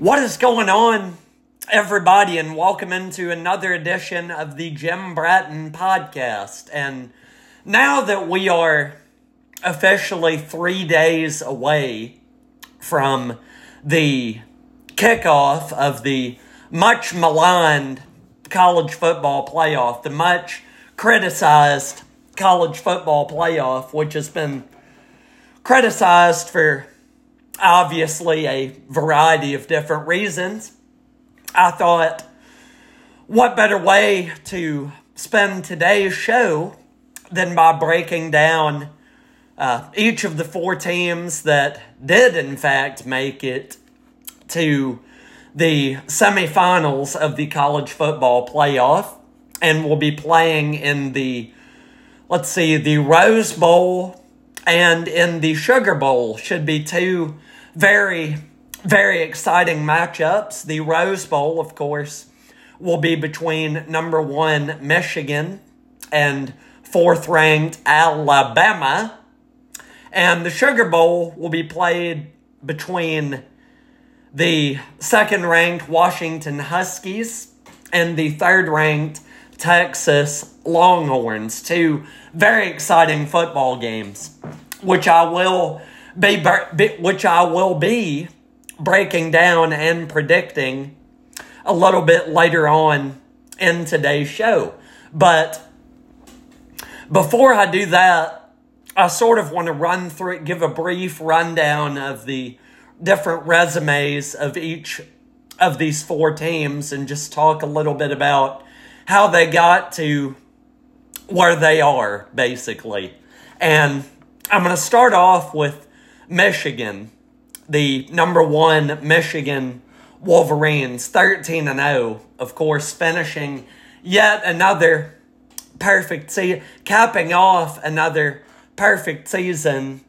What is going on, everybody, and welcome into another edition of the Jim Bratton podcast. And now that we are officially three days away from the kickoff of the much maligned college football playoff, the much criticized college football playoff, which has been criticized for obviously a variety of different reasons. I thought, what better way to spend today's show than by breaking down uh, each of the four teams that did, in fact, make it to the semifinals of the college football playoff and will be playing in the, let's see, the Rose Bowl and in the Sugar Bowl. Should be two very, very exciting matchups. The Rose Bowl, of course, will be between number one Michigan and fourth ranked Alabama. And the Sugar Bowl will be played between the second ranked Washington Huskies and the third ranked Texas Longhorns. Two very exciting football games, which I will be, which I will be breaking down and predicting a little bit later on in today's show. But before I do that, I sort of want to run through, it, give a brief rundown of the different resumes of each of these four teams and just talk a little bit about how they got to where they are, basically. And I'm going to start off with Michigan, the number one Michigan Wolverines, 13 and 0, of course, finishing yet another perfect season, capping off another perfect season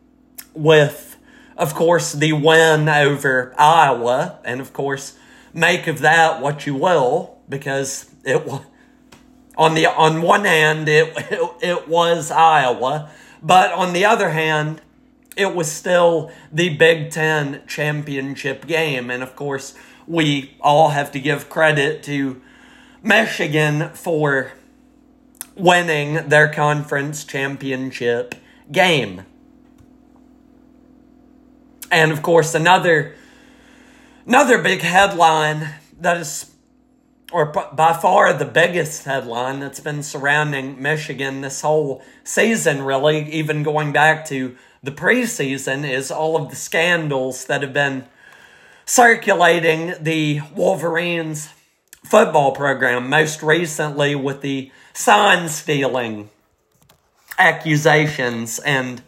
with, of course, the win over Iowa, and of course, make of that what you will, because it was on the on one hand it, it, it was Iowa, but on the other hand, it was still the Big Ten championship game. And of course, we all have to give credit to Michigan for winning their conference championship game. And of course, another another big headline that is or by far the biggest headline that's been surrounding Michigan this whole season, really, even going back to the preseason is all of the scandals that have been circulating the Wolverines football program, most recently with the sign stealing accusations and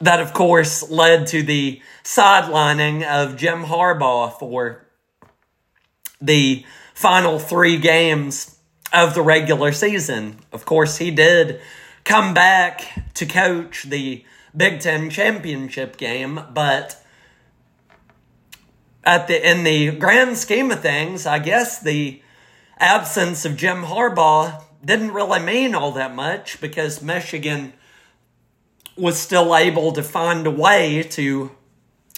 that of course led to the sidelining of Jim Harbaugh for the final 3 games of the regular season. Of course, he did come back to coach the Big Ten championship game, but at the in the grand scheme of things, I guess the absence of Jim Harbaugh didn't really mean all that much because Michigan was still able to find a way to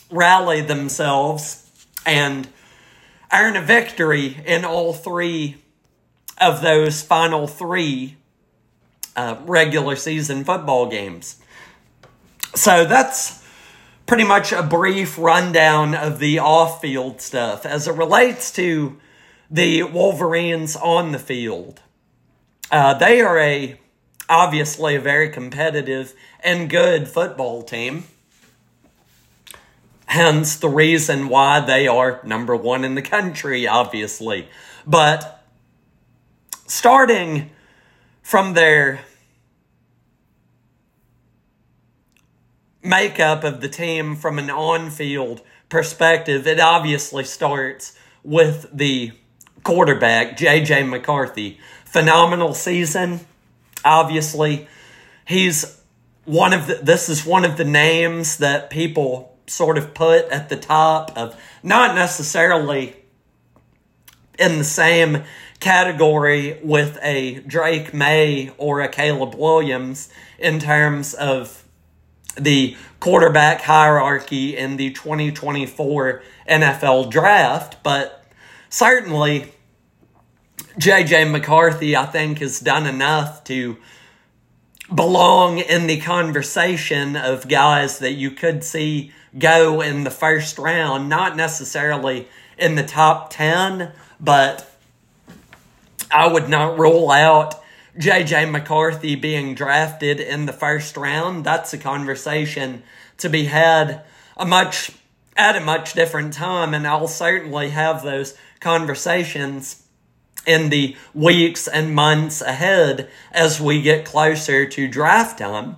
rally themselves and earn a victory in all three of those final three uh, regular season football games. So that's pretty much a brief rundown of the off field stuff as it relates to the Wolverines on the field. Uh, they are a obviously a very competitive and good football team. Hence the reason why they are number one in the country, obviously. But starting from their makeup of the team from an on field perspective, it obviously starts with the quarterback, JJ McCarthy. Phenomenal season. Obviously, he's one of the, this is one of the names that people sort of put at the top of not necessarily in the same category with a Drake Maye or a Caleb Williams in terms of the quarterback hierarchy in the 2024 NFL draft, but certainly JJ McCarthy, I think, has done enough to belong in the conversation of guys that you could see go in the first round, not necessarily in the top 10, but I would not rule out JJ McCarthy being drafted in the first round. That's a conversation to be had a much at a much different time and I'll certainly have those conversations in the weeks and months ahead as we get closer to draft time,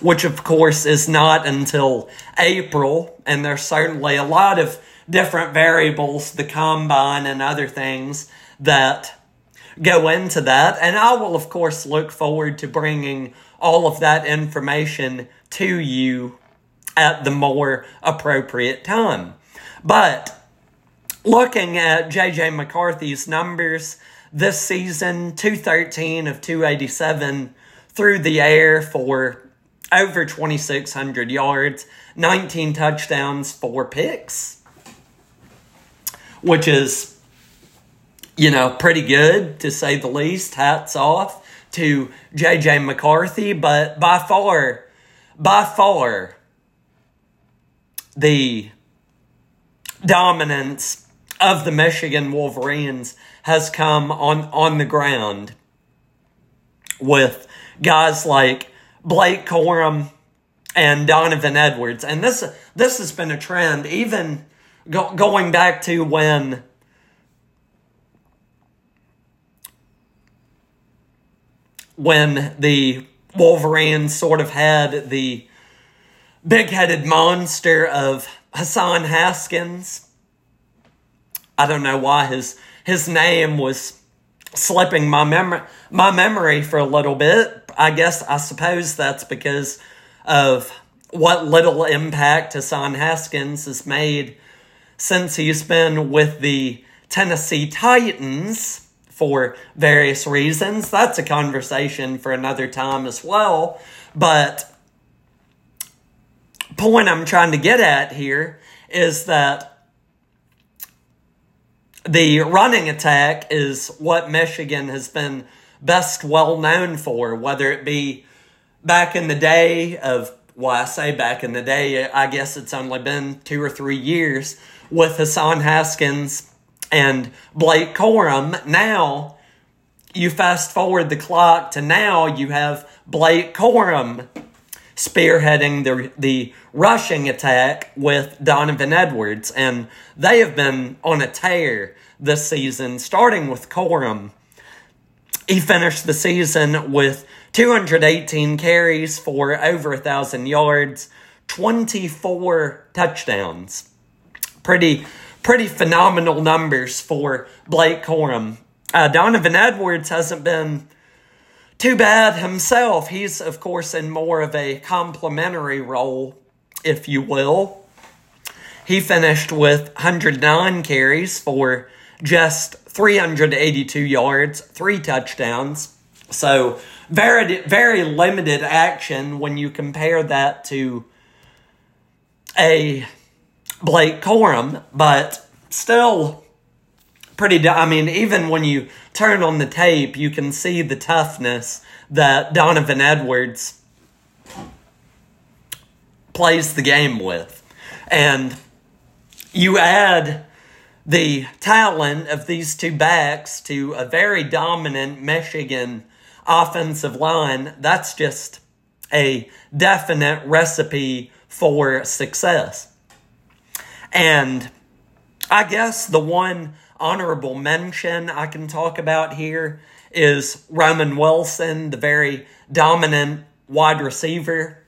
which of course is not until April, and there's certainly a lot of different variables, the combine and other things that go into that. And I will, of course, look forward to bringing all of that information to you at the more appropriate time. But looking at JJ McCarthy's numbers this season 213 of 287 through the air for over 2,600 yards, 19 touchdowns, four picks, which is, you know, pretty good to say the least. Hats off to JJ McCarthy, but by far, by far, the dominance of the Michigan Wolverines has come on, on the ground with guys like Blake Corum and Donovan Edwards. And this, this has been a trend, even go, going back to when when the Wolverines sort of had the big headed monster of Hassan Haskins I don't know why his his name was slipping my memory my memory for a little bit. I guess I suppose that's because of what little impact Hassan Haskins has made since he's been with the Tennessee Titans for various reasons. That's a conversation for another time as well. But point I'm trying to get at here is that the running attack is what Michigan has been best well known for, whether it be back in the day of, well, I say back in the day, I guess it's only been two or three years with Hassan Haskins and Blake Corum. Now, you fast forward the clock to now, you have Blake Corum spearheading the, the rushing attack with Donovan Edwards. And they have been on a tear this season, starting with Corum. He finished the season with 218 carries for over 1,000 yards, 24 touchdowns. Pretty, pretty phenomenal numbers for Blake Corum. Uh, Donovan Edwards hasn't been too bad himself. He's, of course, in more of a complementary role, if you will. He finished with 109 carries for just 382 yards, three touchdowns. So, very, very limited action when you compare that to a Blake Corum, but still pretty. I mean, even when you turn on the tape, you can see the toughness that Donovan Edwards plays the game with. And you add the talent of these two backs to a very dominant Michigan offensive line, that's just a definite recipe for success. And I guess the one honorable mention I can talk about here is Roman Wilson, the very dominant wide receiver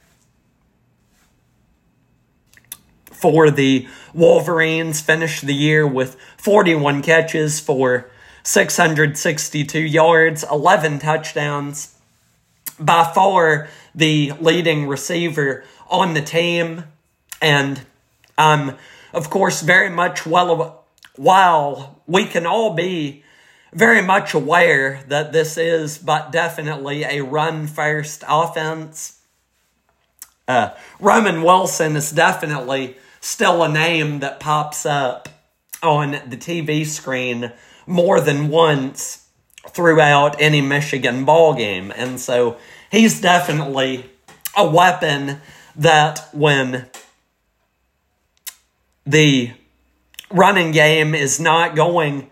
for the Wolverines. Finished the year with 41 catches for 662 yards, 11 touchdowns. By far the leading receiver on the team. And I'm, of course, very much well while we can all be very much aware that this is but definitely a run first offense uh, Roman Wilson is definitely still a name that pops up on the TV screen more than once throughout any Michigan ball game. And so he's definitely a weapon that when the running game is not going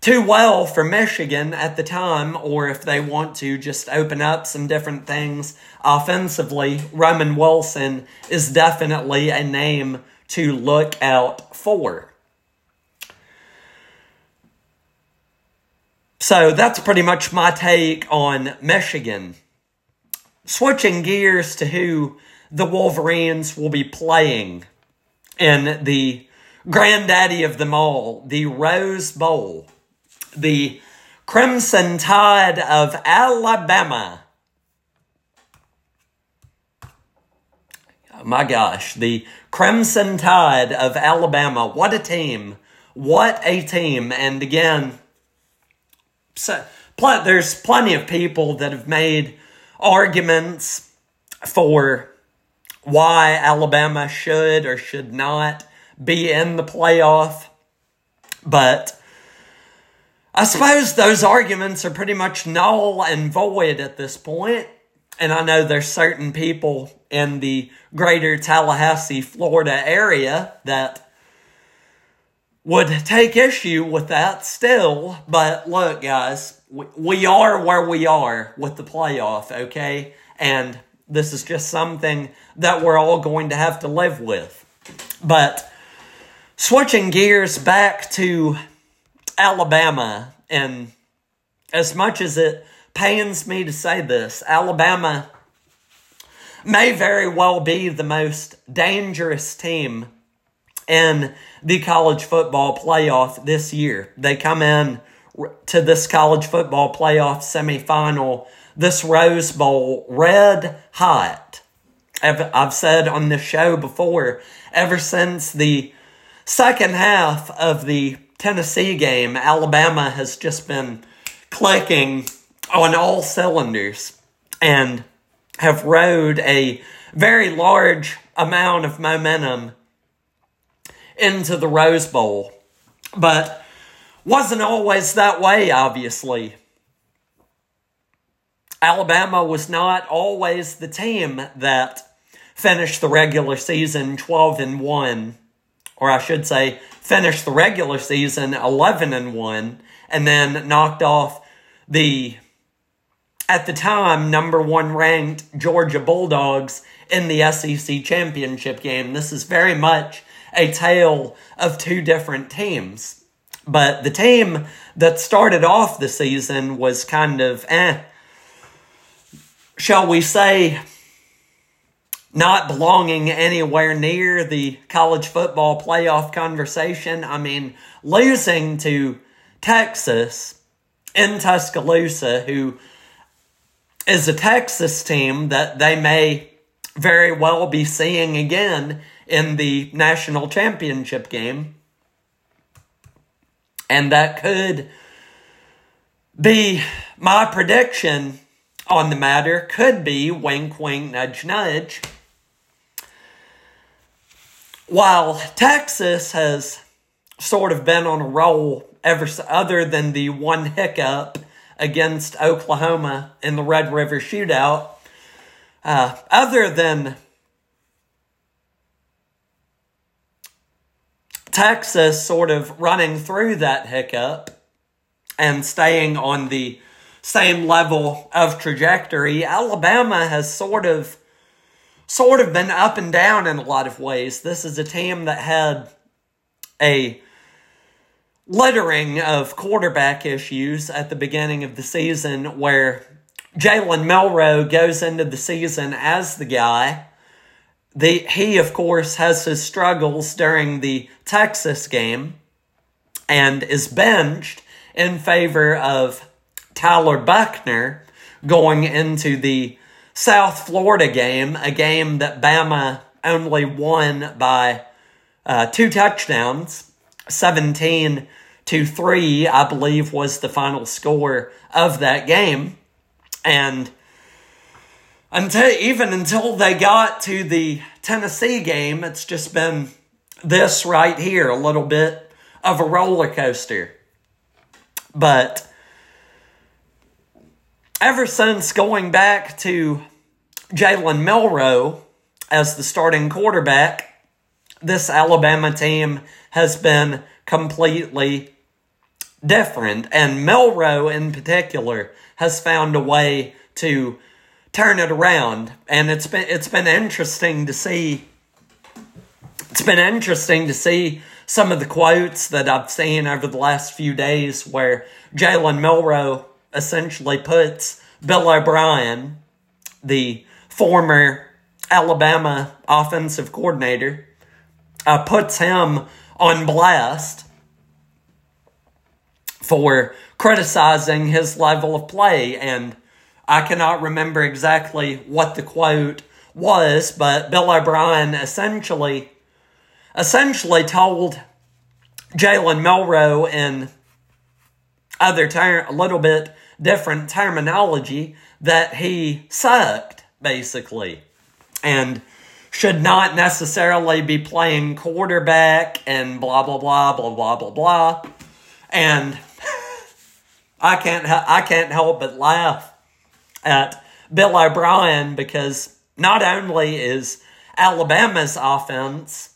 too well for Michigan at the time, or if they want to just open up some different things offensively, Roman Wilson is definitely a name to look out for. So that's pretty much my take on Michigan. Switching gears to who the Wolverines will be playing in the granddaddy of them all, the Rose Bowl the Crimson Tide of Alabama. Oh my gosh, the Crimson Tide of Alabama. What a team. What a team. And again, so, pl- there's plenty of people that have made arguments for why Alabama should or should not be in the playoff. But I suppose those arguments are pretty much null and void at this point. And I know there's certain people in the greater Tallahassee, Florida area that would take issue with that still. But look, guys, we, are where we are with the playoff, okay? And this is just something that we're all going to have to live with. But switching gears back to Alabama, and as much as it pains me to say this, Alabama may very well be the most dangerous team in the college football playoff this year. They come in to this college football playoff semifinal, this Rose Bowl, red hot. I've I've said on this show before, ever since the second half of the Tennessee game, Alabama has just been clicking on all cylinders and have rode a very large amount of momentum into the Rose Bowl. But wasn't always that way, obviously. Alabama was not always the team that finished the regular season 12 and 1, or I should say, finished the regular season 11 and 1 and then knocked off the at the time number 1 ranked Georgia Bulldogs in the SEC championship game. This is very much a tale of two different teams. But the team that started off the season was kind of eh shall we say not belonging anywhere near the college football playoff conversation. I mean, losing to Texas in Tuscaloosa, who is a Texas team that they may very well be seeing again in the national championship game. And that could be my prediction on the matter, could be wink, wink, nudge, nudge. While Texas has sort of been on a roll ever other than the one hiccup against Oklahoma in the Red River Shootout, uh, other than Texas sort of running through that hiccup and staying on the same level of trajectory, Alabama has sort of sort of been up and down in a lot of ways. This is a team that had a littering of quarterback issues at the beginning of the season where Jalen Milroe goes into the season as the guy. The, he, of course, has his struggles during the Texas game and is benched in favor of Tyler Buchner going into the South Florida game, a game that Bama only won by uh, two touchdowns, 17 to 3, I believe, was the final score of that game. And until even until they got to the Tennessee game, it's just been this right here, a little bit of a roller coaster. But ever since going back to Jalen Milroe as the starting quarterback, this Alabama team has been completely different. And Milroe, in particular, has found a way to turn it around. And it's been it's been interesting to see. It's been interesting to see some of the quotes that I've seen over the last few days where Jalen Milroe essentially puts Bill O'Brien, the former Alabama offensive coordinator, uh, puts him on blast for criticizing his level of play. And I cannot remember exactly what the quote was, but Bill O'Brien essentially essentially told Jalen Milroe in other ter- a little bit different terminology that he sucked basically and should not necessarily be playing quarterback and blah blah blah blah blah blah blah. And I can't I can't help but laugh at Bill O'Brien because not only is Alabama's offense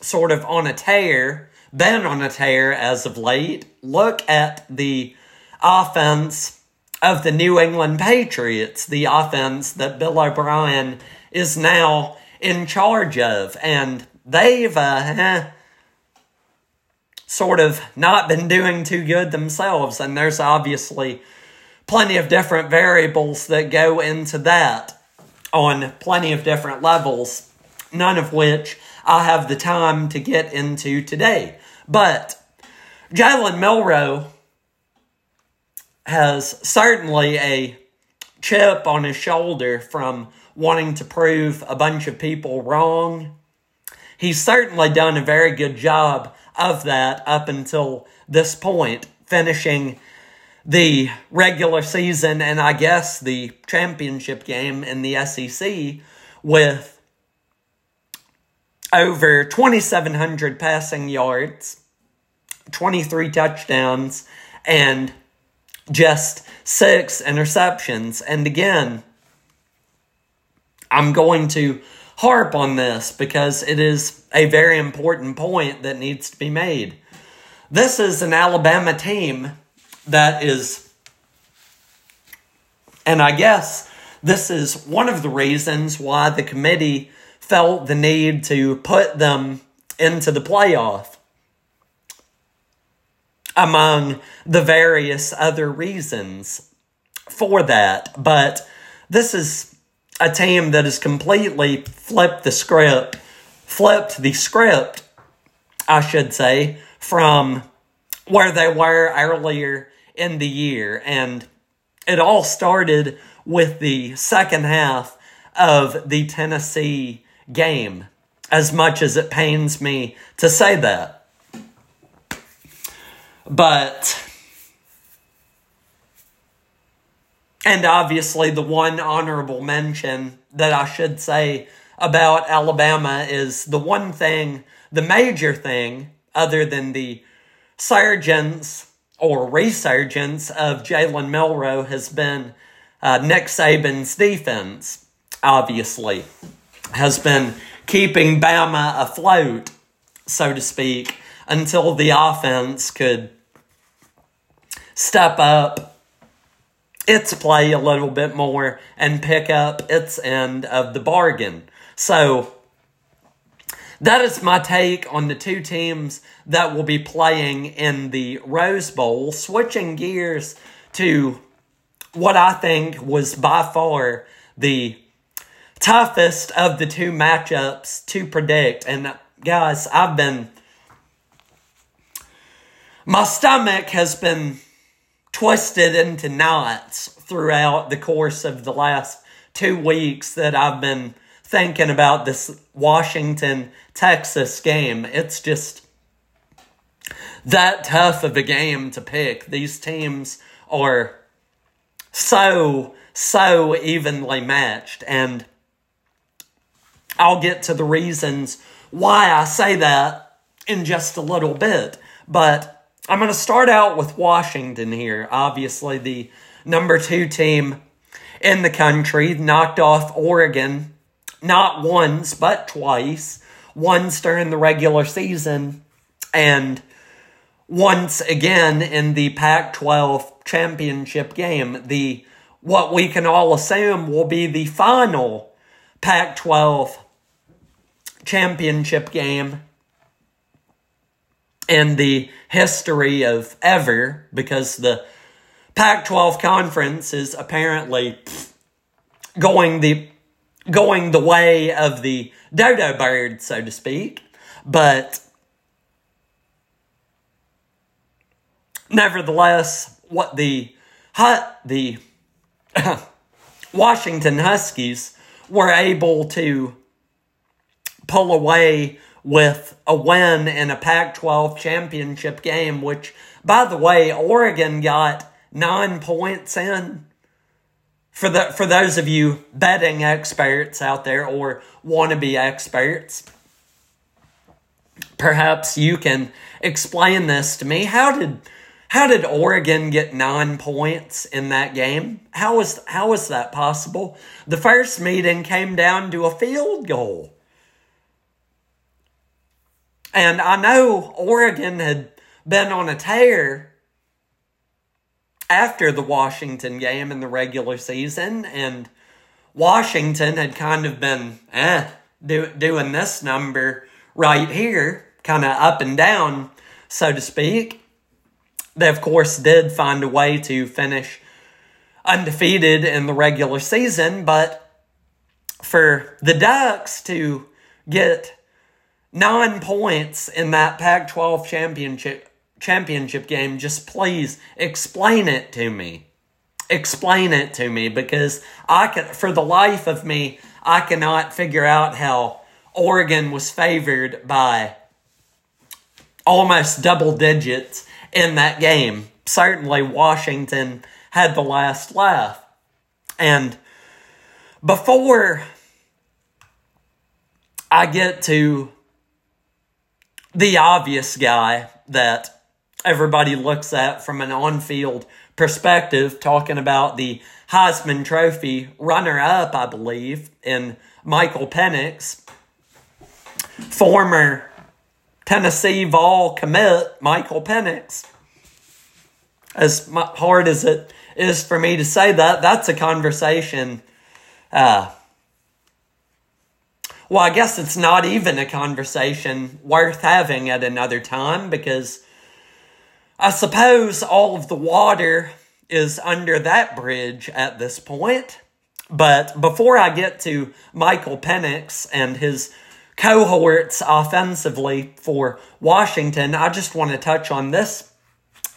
sort of on a tear, been on a tear as of late, look at the offense of the New England Patriots, the offense that Bill O'Brien is now in charge of. And they've uh, sort of not been doing too good themselves. And there's obviously plenty of different variables that go into that on plenty of different levels, none of which I have the time to get into today. But Jalen Milroe has certainly a chip on his shoulder from wanting to prove a bunch of people wrong. He's certainly done a very good job of that up until this point, finishing the regular season and I guess the championship game in the SEC with over 2,700 passing yards, 23 touchdowns, and just six interceptions. And again, I'm going to harp on this because it is a very important point that needs to be made. This is an Alabama team that is, and I guess this is one of the reasons why the committee felt the need to put them into the playoff, among the various other reasons for that. But this is a team that has completely flipped the script, flipped the script, I should say, from where they were earlier in the year. And it all started with the second half of the Tennessee game, as much as it pains me to say that. But And obviously, the one honorable mention that I should say about Alabama is the one thing, the major thing, other than the surgence or resurgence of Jalen Milroe, has been uh, Nick Saban's defense, obviously, has been keeping Bama afloat, so to speak, until the offense could step up its play a little bit more and pick up its end of the bargain. So that is my take on the two teams that will be playing in the Rose Bowl. Switching gears to what I think was by far the toughest of the two matchups to predict. And guys, I've been. My stomach has been twisted into knots throughout the course of the last two weeks that I've been thinking about this Washington Texas game. It's just that tough of a game to pick. These teams are so so evenly matched. And I'll get to the reasons why I say that in just a little bit. But I'm going to start out with Washington here. Obviously, the number two team in the country knocked off Oregon not once, but twice. Once during the regular season, and once again in the Pac 12 championship game. The what we can all assume will be the final Pac 12 championship game in the history of ever because the Pac 12 conference is apparently going the going the way of the dodo bird, so to speak. But nevertheless, what the the Washington Huskies were able to pull away with a win in a Pac 12 championship game, which, by the way, Oregon got nine points in. For, the, for those of you betting experts out there or wannabe experts, perhaps you can explain this to me. How did how did Oregon get nine points in that game? How was how was that possible? The first meeting came down to a field goal. And I know Oregon had been on a tear after the Washington game in the regular season, and Washington had kind of been eh, do, doing this number right here, kind of up and down, so to speak. They, of course, did find a way to finish undefeated in the regular season, but for the Ducks to get nine points in that Pac 12 championship championship game, just please explain it to me. Explain it to me because I can for the life of me, I cannot figure out how Oregon was favored by almost double digits in that game. Certainly, Washington had the last laugh. And before I get to the obvious guy that everybody looks at from an on field perspective, talking about the Heisman Trophy runner up, I believe, in Michael Penix, former Tennessee Vol commit Michael Penix. As hard as it is for me to say that, that's a conversation. Uh, well, I guess it's not even a conversation worth having at another time because I suppose all of the water is under that bridge at this point. But before I get to Michael Penix and his cohorts offensively for Washington, I just want to touch on this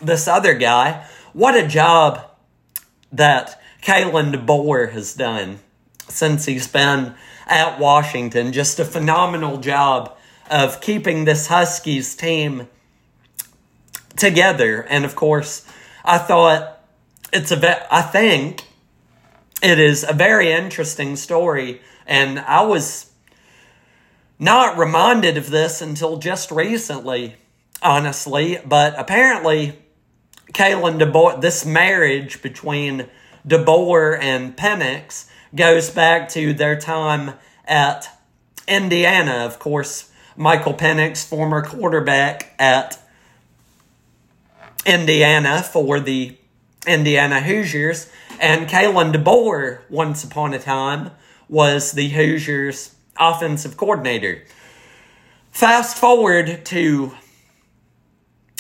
this other guy. What a job that Kalen DeBoer has done since he's been at Washington. Just a phenomenal job of keeping this Huskies team together. And of course, I thought it's a ve- I think it is a very interesting story and I was not reminded of this until just recently, honestly, but apparently Kalen DeBoer, this marriage between DeBoer and Penix goes back to their time at Indiana. Of course, Michael Penix, former quarterback at Indiana for the Indiana Hoosiers, and Kalen DeBoer, once upon a time, was the Hoosiers' offensive coordinator. Fast forward to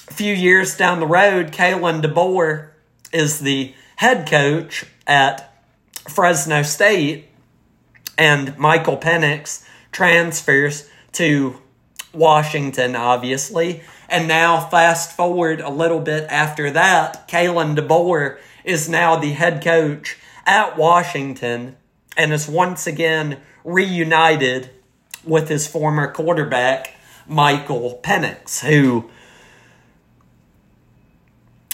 a few years down the road, Kalen DeBoer is the head coach at Fresno State, and Michael Penix transfers to Washington, obviously. And now, fast forward a little bit after that, Kalen DeBoer is now the head coach at Washington and is once again reunited with his former quarterback, Michael Penix, who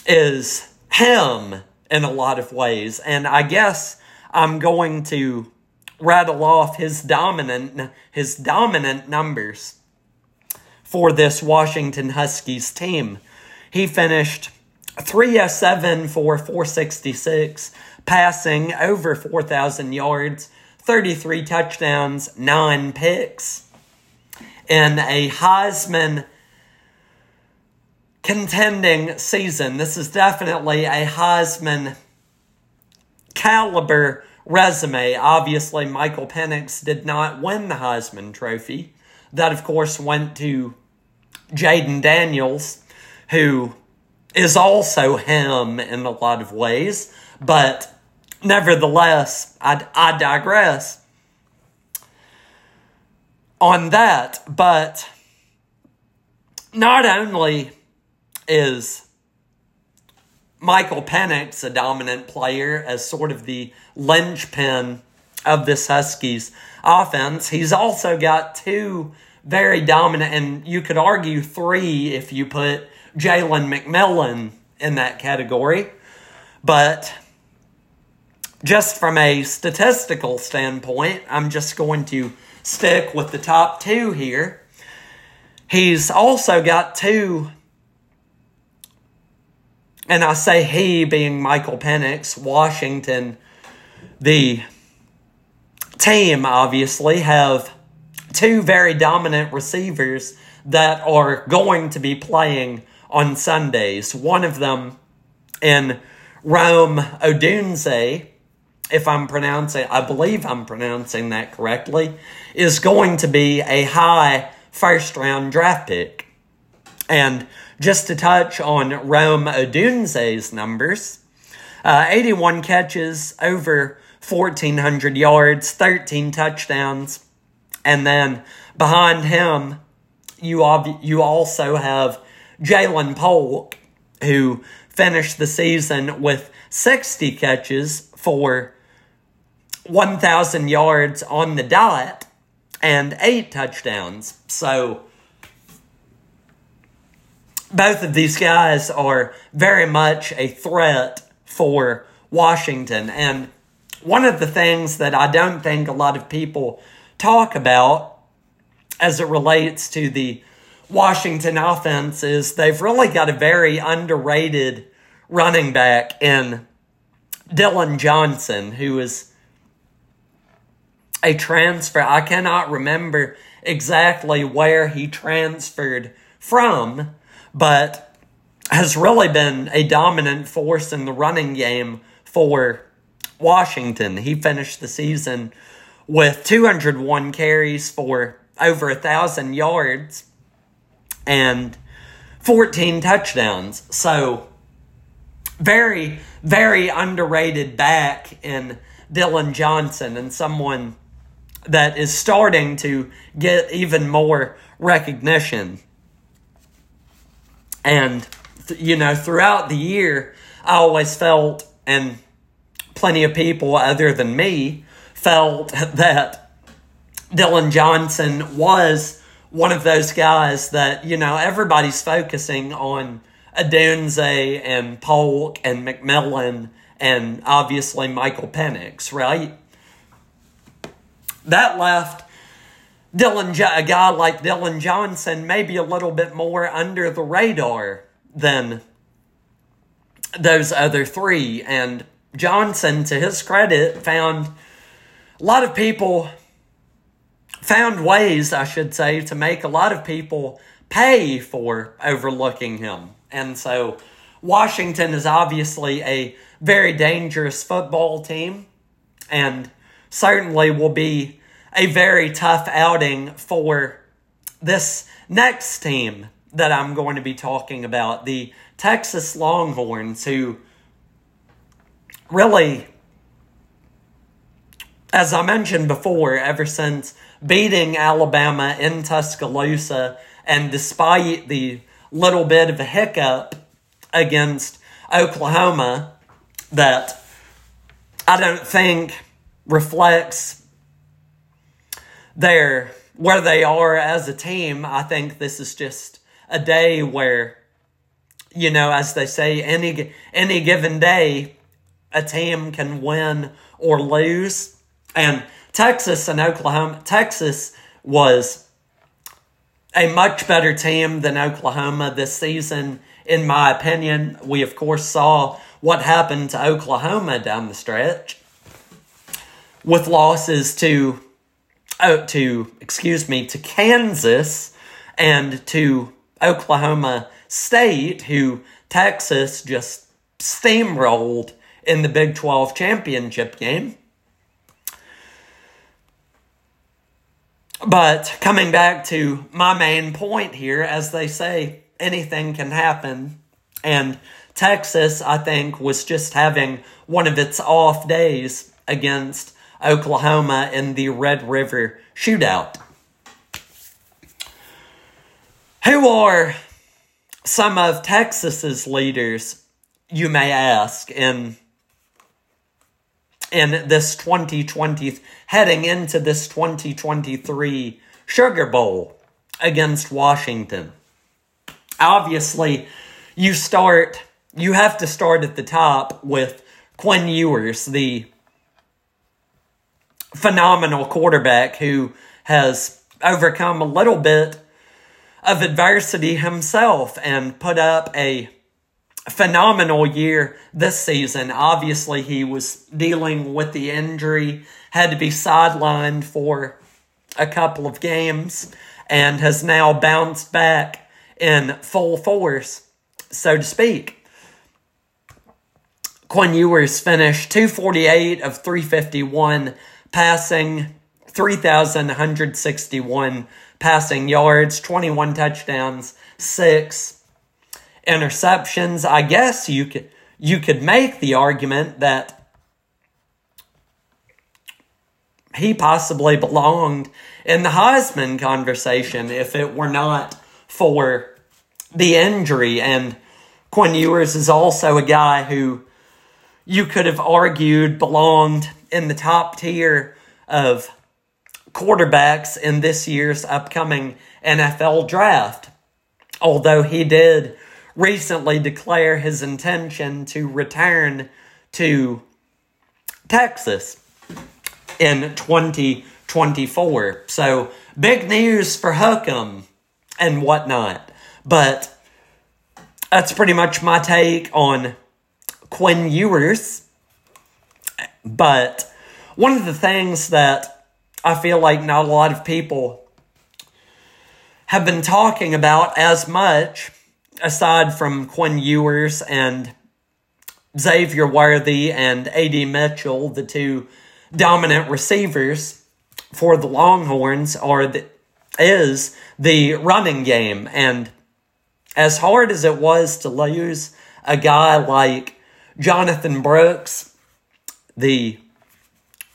is him in a lot of ways. And I guess I'm going to rattle off his dominant his dominant numbers for this Washington Huskies team. He finished 307 for 466, passing over 4,000 yards, 33 touchdowns, 9 picks. In a Heisman contending season, this is definitely a Heisman caliber resume. Obviously, Michael Penix did not win the Heisman Trophy. That, of course, went to Jayden Daniels, who is also him in a lot of ways, but nevertheless, I, I digress on that. But not only is Michael Penix a dominant player as sort of the linchpin of this Huskies offense, he's also got two very dominant, and you could argue three if you put Jalen McMillan in that category. But just from a statistical standpoint, I'm just going to stick with the top two here. He's also got two, and I say he being Michael Penix, Washington, the team obviously have two very dominant receivers that are going to be playing on Sundays. One of them in Rome Odunze, if I'm pronouncing, I believe I'm pronouncing that correctly, is going to be a high first round draft pick. And just to touch on Rome Odunze's numbers, uh, 81 catches, over 1,400 yards, 13 touchdowns. And then behind him, you, ob- you also have Ja'Lynn Polk, who finished the season with 60 catches for 1,000 yards on the dot and eight touchdowns. So both of these guys are very much a threat for Washington. And one of the things that I don't think a lot of people talk about as it relates to the Washington offense is they've really got a very underrated running back in Dillon Johnson, who is a transfer. I cannot remember exactly where he transferred from, but has really been a dominant force in the running game for Washington. He finished the season with 201 carries for over a thousand yards and 14 touchdowns. So, very, very underrated back in Dillon Johnson and someone that is starting to get even more recognition. And, you know, throughout the year, I always felt, and plenty of people other than me felt that Dillon Johnson was one of those guys that, you know, everybody's focusing on Odunze and Polk and McMillan and obviously Michael Penix, right? That left Dillon, a guy like Dillon Johnson, maybe a little bit more under the radar than those other three. And Johnson, to his credit, found a lot of people found ways, I should say, to make a lot of people pay for overlooking him. And so Washington is obviously a very dangerous football team and certainly will be a very tough outing for this next team that I'm going to be talking about the Texas Longhorns, who really, as I mentioned before, ever since beating Alabama in Tuscaloosa, and despite the little bit of a hiccup against Oklahoma that I don't think reflects their where they are as a team. I think this is just a day where you know, as they say, any any given day, a team can win or lose. And Texas and Oklahoma, Texas was a much better team than Oklahoma this season, in my opinion. We, of course, saw what happened to Oklahoma down the stretch with losses to oh, to excuse me to Kansas and to Oklahoma State, who Texas just steamrolled in the Big 12 championship game. But coming back to my main point here, as they say, anything can happen. And Texas, I think, was just having one of its off days against Oklahoma in the Red River shootout. Who are some of Texas's leaders, you may ask, in in this 2020 heading into this 2023 Sugar Bowl against Washington. Obviously, you start you have to start at the top with Quinn Ewers, the phenomenal quarterback who has overcome a little bit of adversity himself and put up a phenomenal year this season. Obviously, he was dealing with the injury, had to be sidelined for a couple of games, and has now bounced back in full force, so to speak. Quinn Ewers finished 248 of 351 passing, 3,161 passing yards, 21 touchdowns, six interceptions. I guess you could you could make the argument that he possibly belonged in the Heisman conversation if it were not for the injury. And Quinn Ewers is also a guy who you could have argued belonged in the top tier of quarterbacks in this year's upcoming NFL draft. Although he did recently declare his intention to return to Texas in 2024. So, big news for Hookem and whatnot. But that's pretty much my take on Quinn Ewers. But one of the things that I feel like not a lot of people have been talking about as much, aside from Quinn Ewers and Xavier Worthy and A.D. Mitchell, the two dominant receivers for the Longhorns, are the, is the running game. And as hard as it was to lose a guy like Jonathan Brooks, the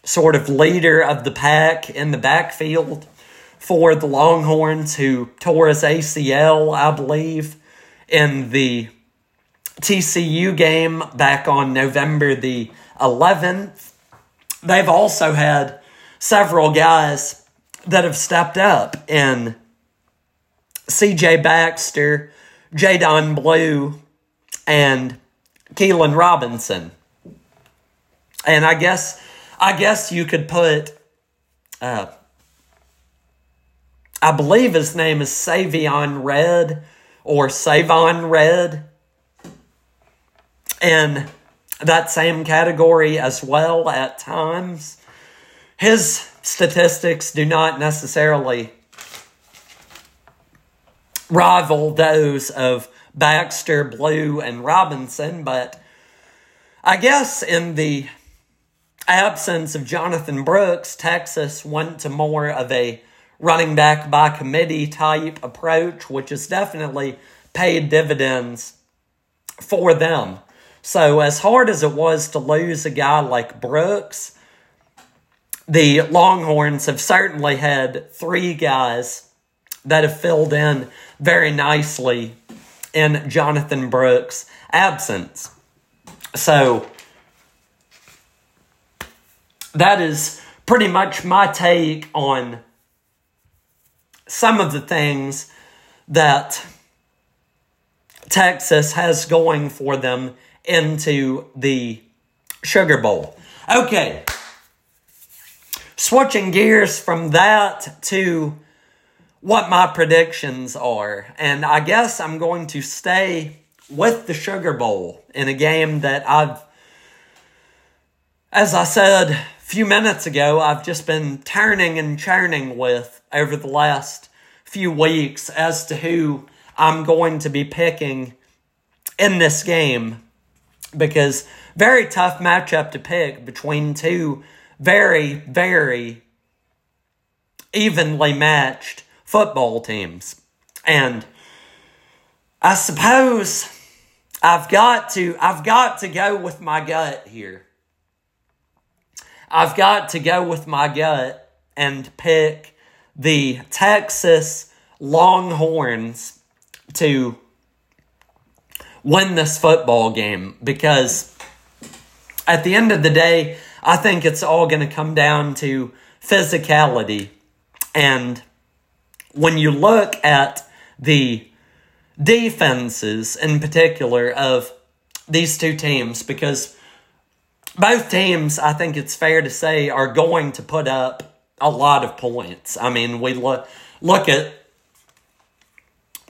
sort of leader of the pack in the backfield for the Longhorns, who tore his ACL, I believe, in the TCU game back on November the 11th. They've also had several guys that have stepped up in CJ Baxter, Jaydon Blue, and Keilan Robinson. And I guess I guess you could put uh, I believe his name is Savion Red or Savon Red in that same category as well at times. His statistics do not necessarily rival those of Baxter, Blue, and Robinson, but I guess in the absence of Jonathan Brooks, Texas went to more of a running back by committee type approach, which has definitely paid dividends for them. So, as hard as it was to lose a guy like Brooks, the Longhorns have certainly had three guys that have filled in very nicely in Jonathan Brooks' absence. So that is pretty much my take on some of the things that Texas has going for them into the Sugar Bowl. Okay, switching gears from that to what my predictions are. And I guess I'm going to stay with the Sugar Bowl in a game that I've, as I said few minutes ago, I've just been turning and churning with over the last few weeks as to who I'm going to be picking in this game because very tough matchup to pick between two very, very evenly matched football teams. And I suppose I've got to I've got to go with my gut here. I've got to go with my gut and pick the Texas Longhorns to win this football game because at the end of the day, I think it's all going to come down to physicality. And when you look at the defenses in particular of these two teams, because both teams, I think it's fair to say, are going to put up a lot of points. I mean, we look look at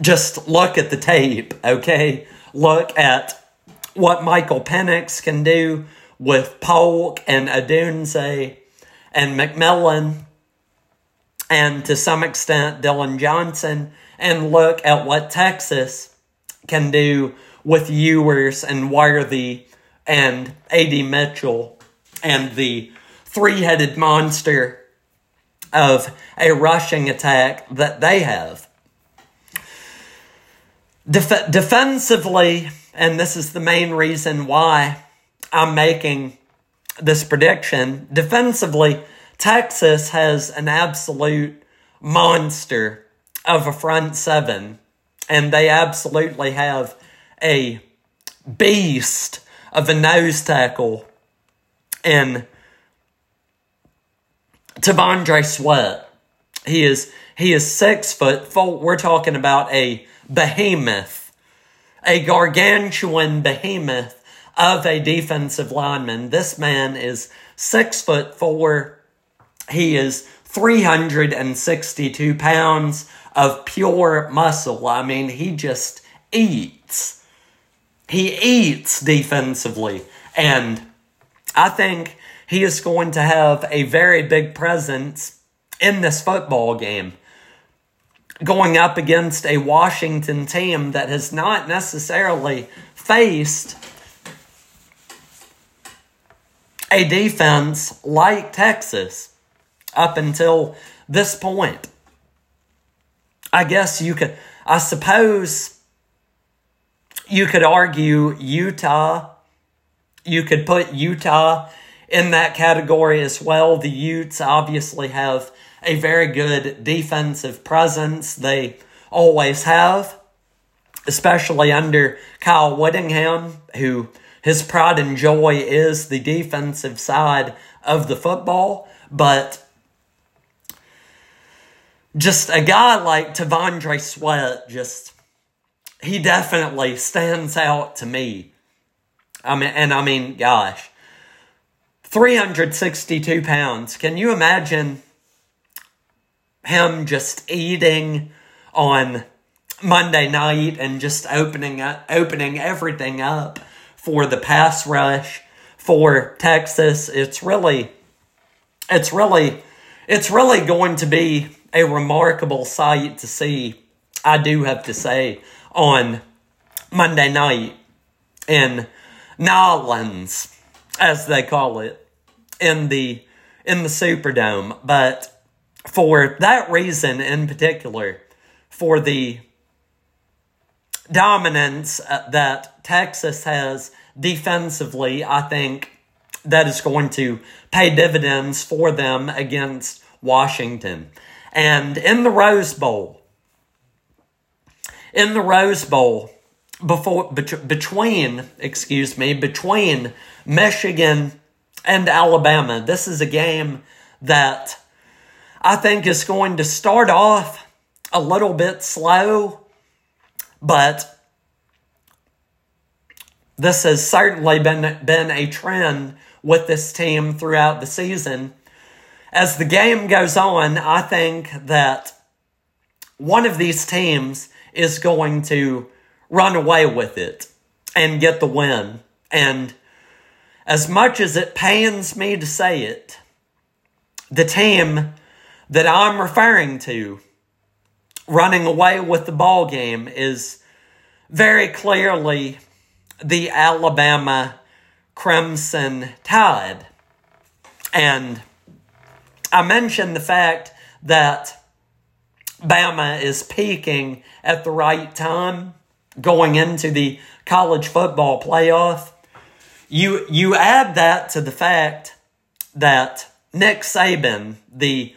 just look at the tape, okay? Look at what Michael Penix can do with Polk and Odunze and McMillan and to some extent Dillon Johnson and look at what Texas can do with Ewers and Worthy and A.D. Mitchell and the three headed monster of a rushing attack that they have. Def- defensively, and this is the main reason why I'm making this prediction. Defensively, Texas has an absolute monster of a front seven, and they absolutely have a beast of a nose tackle in T'Vondre Sweat. He is he is six foot. Four, we're talking about a behemoth, a gargantuan behemoth of a defensive lineman. This man is six foot four. He is 362 pounds of pure muscle. I mean, he just eats. He eats defensively. And I think he is going to have a very big presence in this football game. Going up against a Washington team that has not necessarily faced a defense like Texas up until this point. I guess you could, I suppose you could argue Utah. You could put Utah in that category as well. The Utes obviously have a very good defensive presence. They always have, especially under Kyle Whittingham, who his pride and joy is the defensive side of the football, but just a guy like T'Vondre Sweat, just he definitely stands out to me. I mean, and I mean, gosh, 362 pounds. Can you imagine him just eating on Monday night and just opening up, opening everything up for the pass rush for Texas. It's really, it's really, it's really going to be a remarkable sight to see. I do have to say on Monday night in Nolans, as they call it, in the in the Superdome. But for that reason in particular, for the dominance uh, that Texas has defensively, I think that is going to pay dividends for them against Washington. And in the Rose Bowl, in the Rose Bowl, before between, excuse me, between Michigan and Alabama, this is a game that I think is going to start off a little bit slow, but this has certainly been, been a trend with this team throughout the season. as the game goes on, I think that one of these teams is going to run away with it and get the win. And as much as it pains me to say it, the team that I'm referring to running away with the ball game is very clearly the Alabama Crimson Tide. And I mentioned the fact that Bama is peaking at the right time going into the college football playoff. You you add that to the fact that Nick Saban, the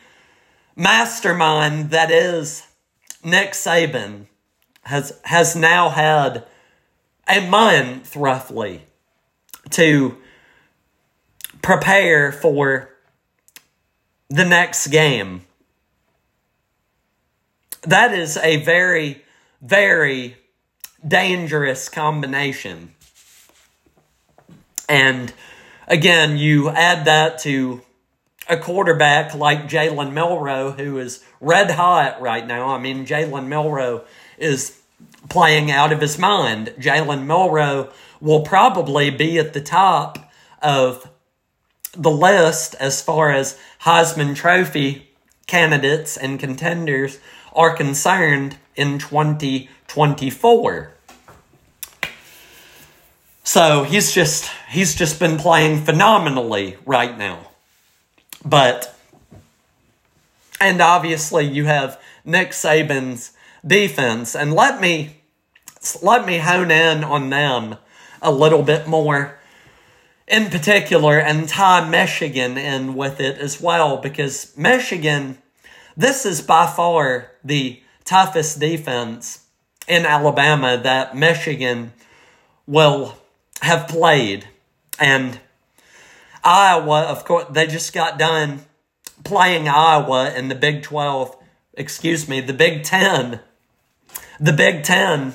mastermind that is Nick Saban, has has now had a month roughly to prepare for the next game. That is a very, very dangerous combination. And again, you add that to a quarterback like Jalen Milroe, who is red hot right now. I mean, Jalen Milroe is playing out of his mind. Jalen Milroe will probably be at the top of the list as far as Heisman Trophy candidates and contenders are concerned in 2024. So he's just he's just been playing phenomenally right now. But and obviously you have Nick Saban's defense and let me let me hone in on them a little bit more in particular and tie Michigan in with it as well because Michigan this is by far the toughest defense in Alabama that Michigan will have played and Iowa, of course, they just got done playing Iowa in the Big 12, excuse me, the Big 10, the Big 10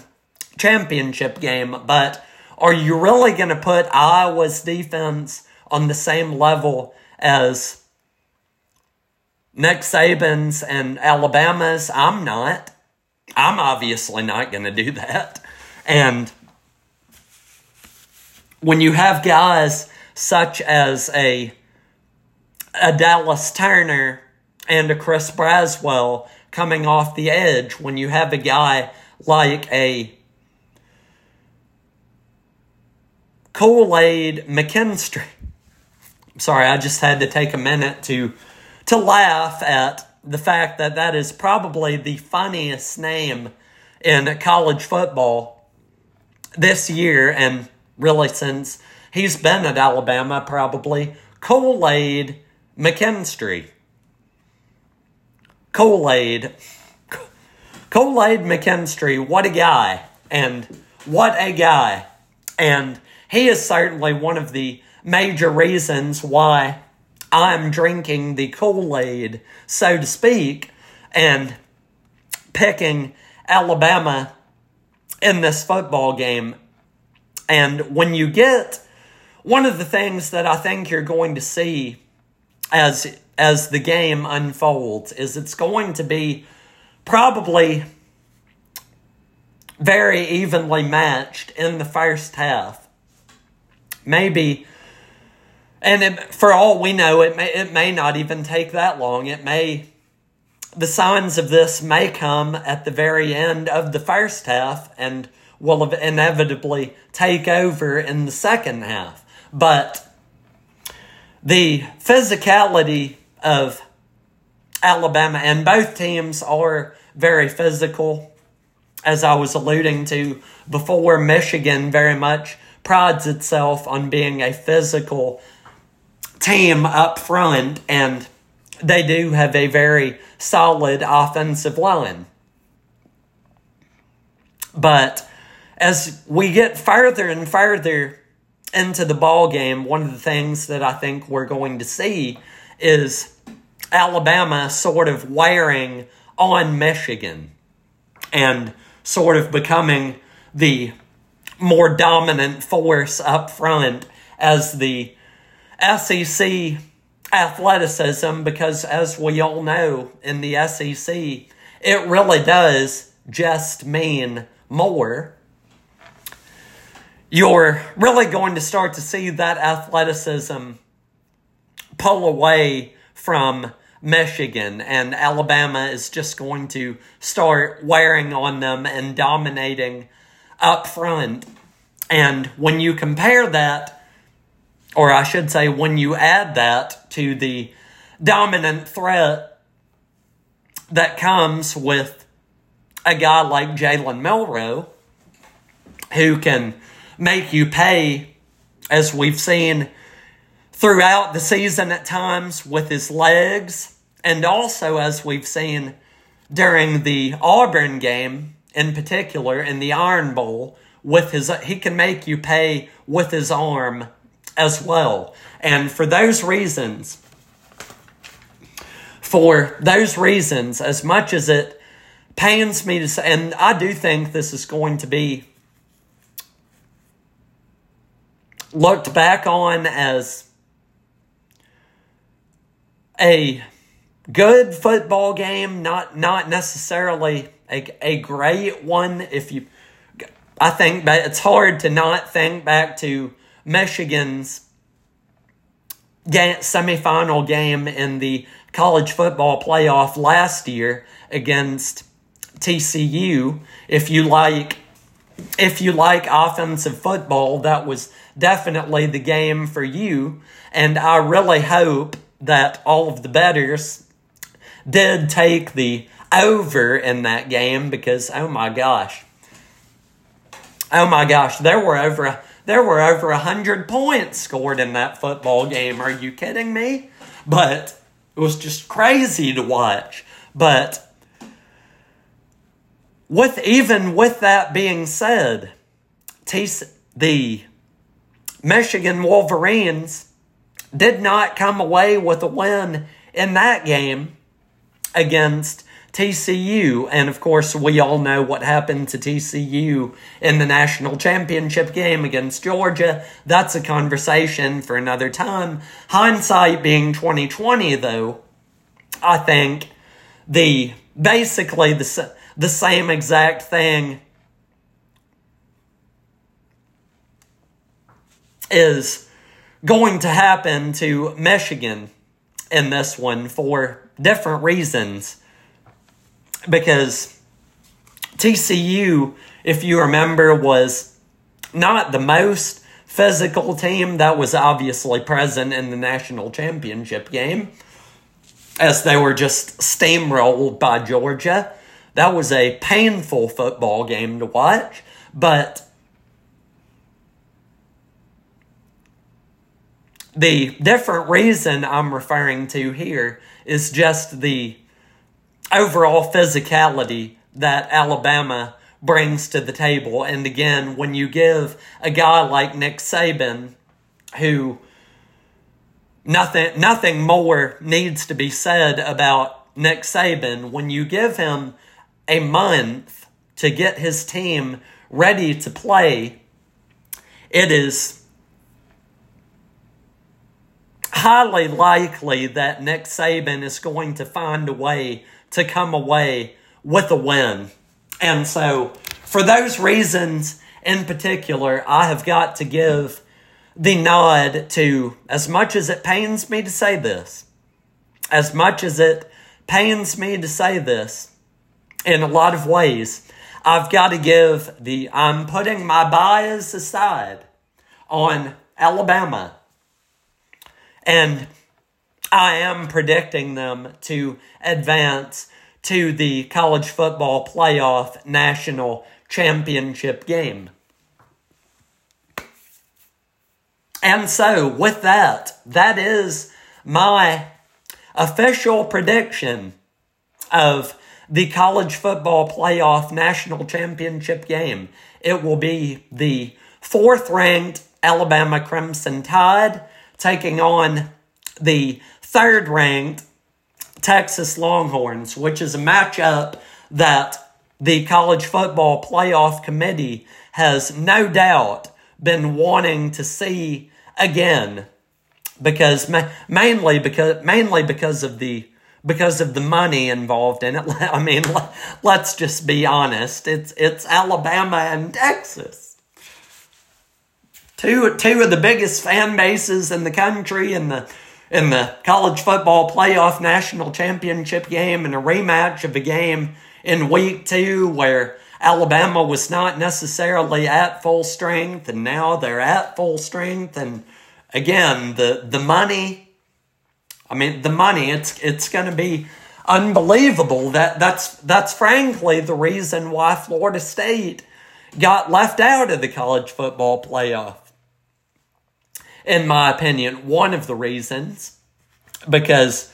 championship game. But are you really going to put Iowa's defense on the same level as Nick Saban's and Alabama's? I'm not. I'm obviously not going to do that. And when you have guys such as a a Dallas Turner and a Chris Braswell coming off the edge when you have a guy like a Kool-Aid McKinstry. Sorry, I just had to take a minute to to laugh at the fact that that is probably the funniest name in college football this year and really since He's been at Alabama probably. Kool Aid McKinstry. Kool Aid. Kool Aid McKinstry, what a guy. And what a guy. And he is certainly one of the major reasons why I'm drinking the Kool Aid, so to speak, and picking Alabama in this football game. And when you get one of the things that I think you're going to see as as the game unfolds is it's going to be probably very evenly matched in the first half. Maybe and it, for all we know it may it may not even take that long. It may the signs of this may come at the very end of the first half and will inevitably take over in the second half. But the physicality of Alabama, and both teams are very physical, as I was alluding to before. Michigan very much prides itself on being a physical team up front, and they do have a very solid offensive line. But as we get further and further into the ball game, one of the things that I think we're going to see is Alabama sort of wearing on Michigan and sort of becoming the more dominant force up front as the SEC athleticism because, as we all know in the SEC, it really does just mean more. You're really going to start to see that athleticism pull away from Michigan, and Alabama is just going to start wearing on them and dominating up front. And when you compare that, or I should say, when you add that to the dominant threat that comes with a guy like Jalen Milroe, who can make you pay, as we've seen throughout the season at times with his legs, and also as we've seen during the Auburn game in particular in the Iron Bowl with his he can make you pay with his arm as well. And for those reasons for those reasons as much as it pains me to say and I do think this is going to be looked back on as a good football game, not not necessarily a, a great one. If you, I think, but it's hard to not think back to Michigan's game, semifinal game in the college football playoff last year against TCU. If you like, if you like offensive football, that was definitely the game for you. And I really hope that all of the bettors did take the over in that game because oh my gosh. Oh my gosh, there were over there were over a hundred points scored in that football game. Are you kidding me? But it was just crazy to watch. But with even with that being said, the Michigan Wolverines did not come away with a win in that game against TCU. And of course, we all know what happened to TCU in the national championship game against Georgia. That's a conversation for another time. Hindsight being 2020, though, I think the basically the, the same exact thing is going to happen to Michigan in this one for different reasons. Because TCU, if you remember, was not the most physical team that was obviously present in the national championship game, as they were just steamrolled by Georgia. That was a painful football game to watch, but The different reason I'm referring to here is just the overall physicality that Alabama brings to the table. And again, when you give a guy like Nick Saban, who nothing nothing more needs to be said about Nick Saban, when you give him a month to get his team ready to play, it is highly likely that Nick Saban is going to find a way to come away with a win. And so, for those reasons in particular, I have got to give the nod to, as much as it pains me to say this, as much as it pains me to say this, in a lot of ways, I've got to give the, I'm putting my bias aside on Alabama and I am predicting them to advance to the college football playoff national championship game. And so, with that, that is my official prediction of the college football playoff national championship game. It will be the fourth ranked Alabama Crimson Tide taking on the third ranked Texas Longhorns, which is a matchup that the college football playoff committee has no doubt been wanting to see again because ma- mainly because mainly because of the because of the money involved in it. I mean, let's just be honest. It's it's Alabama and Texas. Two two of the biggest fan bases in the country in the in the college football playoff national championship game and a rematch of a game in week 2 where Alabama was not necessarily at full strength and now they're at full strength and again the the money I mean, the money, it's, it's going to be unbelievable. That, that's, that's frankly the reason why Florida State got left out of the college football playoff. In my opinion, one of the reasons, because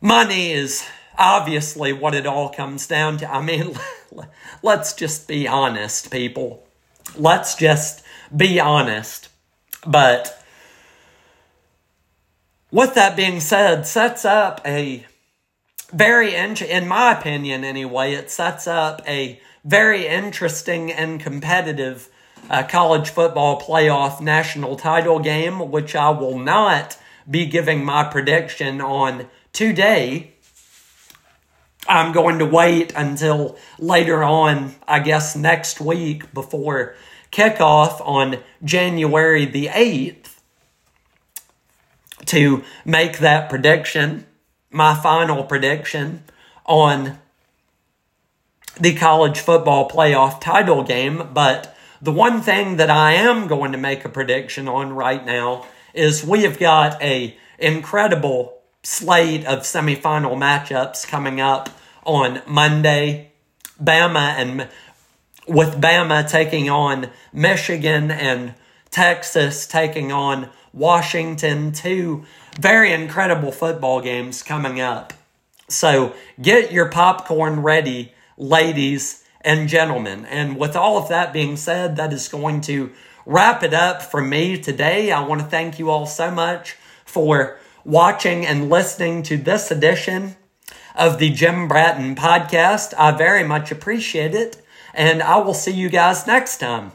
money is obviously what it all comes down to. I mean, let's just be honest, people. Let's just be honest. But with that being said, sets up a very, in my opinion anyway, it sets up a very interesting and competitive uh, college football playoff national title game, which I will not be giving my prediction on today. I'm going to wait until later on, I guess next week before kickoff on January the 8th to make that prediction, my final prediction on the college football playoff title game. But the one thing that I am going to make a prediction on right now is we have got a incredible slate of semifinal matchups coming up on Monday. Bama and with Bama taking on Michigan and Texas taking on Washington, two very incredible football games coming up. So get your popcorn ready, ladies and gentlemen. And with all of that being said, that is going to wrap it up for me today. I want to thank you all so much for watching and listening to this edition of the Jim Bratton podcast. I very much appreciate it. And I will see you guys next time.